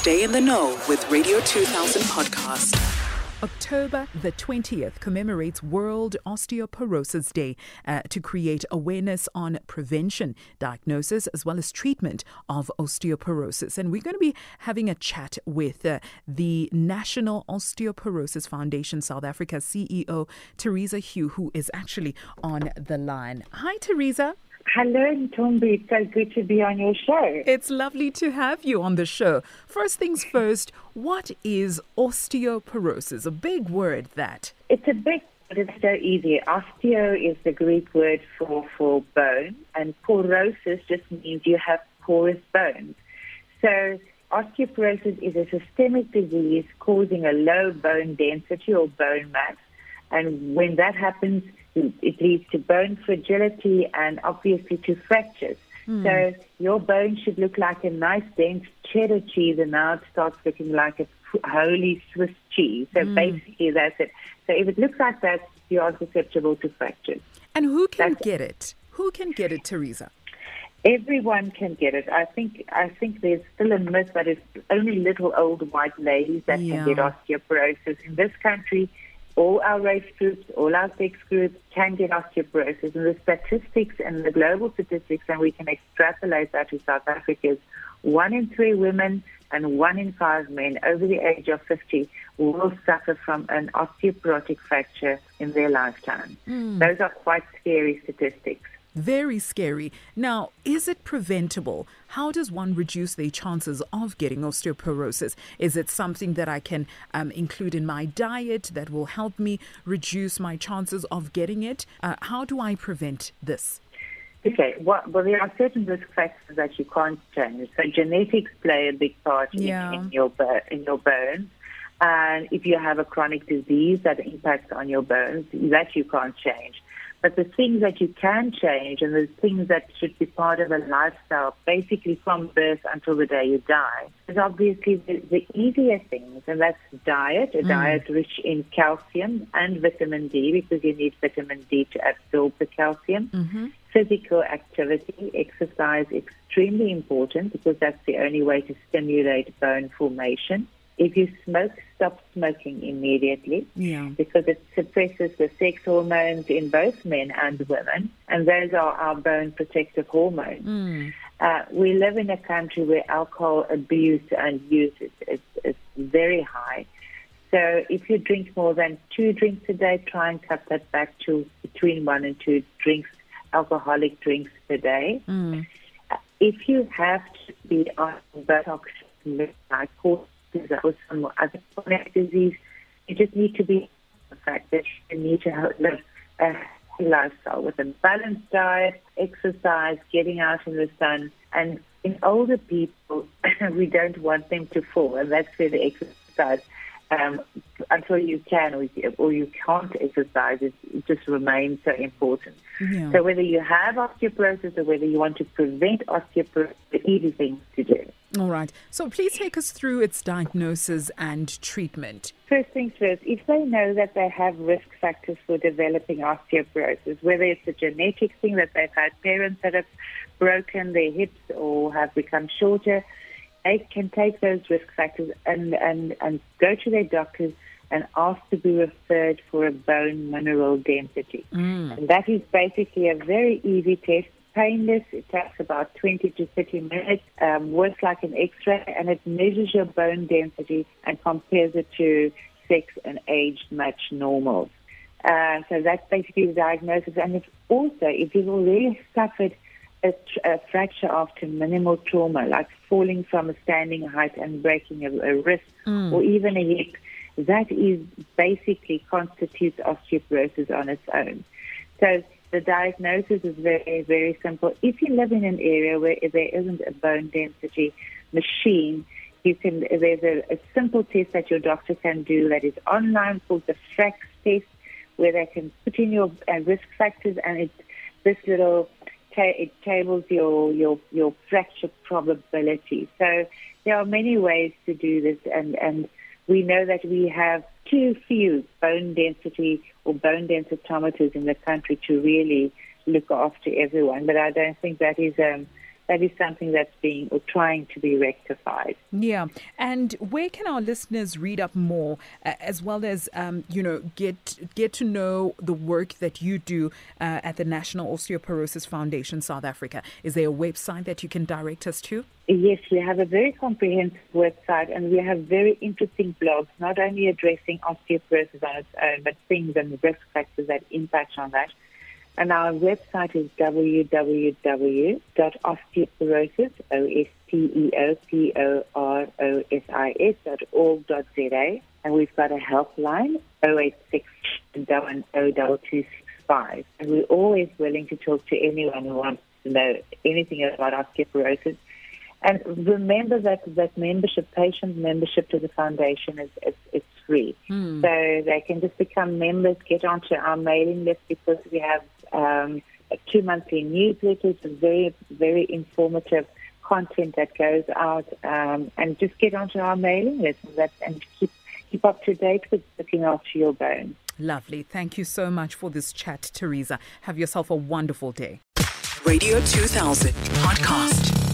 Stay in the know with Radio 2000 podcast. October the 20th commemorates World Osteoporosis Day uh, to create awareness on prevention, diagnosis, as well as treatment of osteoporosis. And we're going to be having a chat with uh, the National Osteoporosis Foundation South Africa CEO, Tereza Hough, who is actually on the line. Hi, Tereza. Hello, Ntombi. It's so good to be on your show. It's lovely to have you on the show. First things first, what is osteoporosis? A big word that. It's a big but it's so easy. Osteo is the Greek word for, for bone, and porosis just means you have porous bones. So osteoporosis is a systemic disease causing a low bone density or bone mass. And when that happens, it leads to bone fragility and obviously to fractures. Mm. So your bone should look like a nice dense cheddar cheese, and now it starts looking like a holy Swiss cheese. So mm. basically, that's it. So if it looks like that, you are susceptible to fractures. And who can that's get it? Who can get it, Tereza? Everyone can get it. I think I think there's still a myth that it's only little old white ladies that yeah. can get osteoporosis. In this country, all our race groups, all our sex groups can get osteoporosis. And the statistics and the global statistics, and we can extrapolate that to South Africa, is one in three women and one in five men over the age of 50 will suffer from an osteoporotic fracture in their lifetime. Mm. Those are quite scary statistics. Very scary. Now, is it preventable? How does one reduce the chances of getting osteoporosis? Is it something that I can um, include in my diet that will help me reduce my chances of getting it? Uh, how do I prevent this? Okay, well, well, there are certain risk factors that you can't change. So genetics play a big part yeah. in, in, your in your bones. And if you have a chronic disease that impacts on your bones, that you can't change. But the things that you can change and the things that should be part of a lifestyle, basically from birth until the day you die, is obviously the, the easier things, and that's diet, a mm. diet rich in calcium and vitamin D, because you need vitamin D to absorb the calcium. Mm-hmm. Physical activity, exercise, extremely important because that's the only way to stimulate bone formation. If you smoke, stop smoking immediately yeah. because it suppresses the sex hormones in both men and women, and those are our bone protective hormones. Mm. Uh, we live in a country where alcohol abuse and use is, is, is very high. So if you drink more than two drinks a day, try and cut that back to between one and two drinks, alcoholic drinks per day. Mm. If you have to be on Botox, like that was some other chronic disease. You just need to be the fact that you need to live a healthy lifestyle with a balanced diet, exercise, getting out in the sun, and in older people, we don't want them to fall, and that's where the exercise um, until you can or, or you can't exercise, it, it just remains so important. Yeah. So whether you have osteoporosis or whether you want to prevent osteoporosis, the easy thing to do. All right. So please take us through its diagnosis and treatment. First things first, if they know that they have risk factors for developing osteoporosis, whether it's a genetic thing that they've had parents that have broken their hips or have become shorter, they can take those risk factors and, and, and go to their doctors and ask to be referred for a bone mineral density. Mm. And that is basically a very easy test, painless. It takes about 20 to 30 minutes, um, works like an x-ray, and it measures your bone density and compares it to sex and age match normals. Uh, so that's basically the diagnosis. And if also, if you've already suffered a, a, fracture after minimal trauma, like falling from a standing height and breaking a, a wrist mm. or even a hip, that is basically constitutes osteoporosis on its own. So the diagnosis is very, very simple. If you live in an area where there isn't a bone density machine, you can there's a, a simple test that your doctor can do that is online called the FRAX test, where they can put in your uh, risk factors and it's this little it tables your, your, your fracture probability. So there are many ways to do this, and, and we know that we have too few bone density or bone densitometers in the country to really look after everyone. But I don't think that is um, that is something that's being or trying to be rectified. Yeah, and where can our listeners read up more, uh, as well as um, you know get get to know the work that you do uh, at the National Osteoporosis Foundation South Africa? Is there a website that you can direct us to? Yes, we have a very comprehensive website, and we have very interesting blogs, not only addressing osteoporosis on its own, but things and the risk factors that impact on that. And our website is www.osteoporosis, O-S-T-E-O-P-O-R-O-S-I-S dot org dot Z-A. And we've got a helpline, 086 265 And we're always willing to talk to anyone who wants to know anything about osteoporosis. And remember that, that membership, patient membership to the foundation is, is, is free. Mm. So they can just become members, get onto our mailing list because we have um, two monthly newsletters with very, very informative content that goes out, um, and just get onto our mailing list and, that, and keep keep up to date with looking after your bones. Lovely. Thank you so much for this chat, Tereza. Have yourself a wonderful day. Radio 2000 podcast.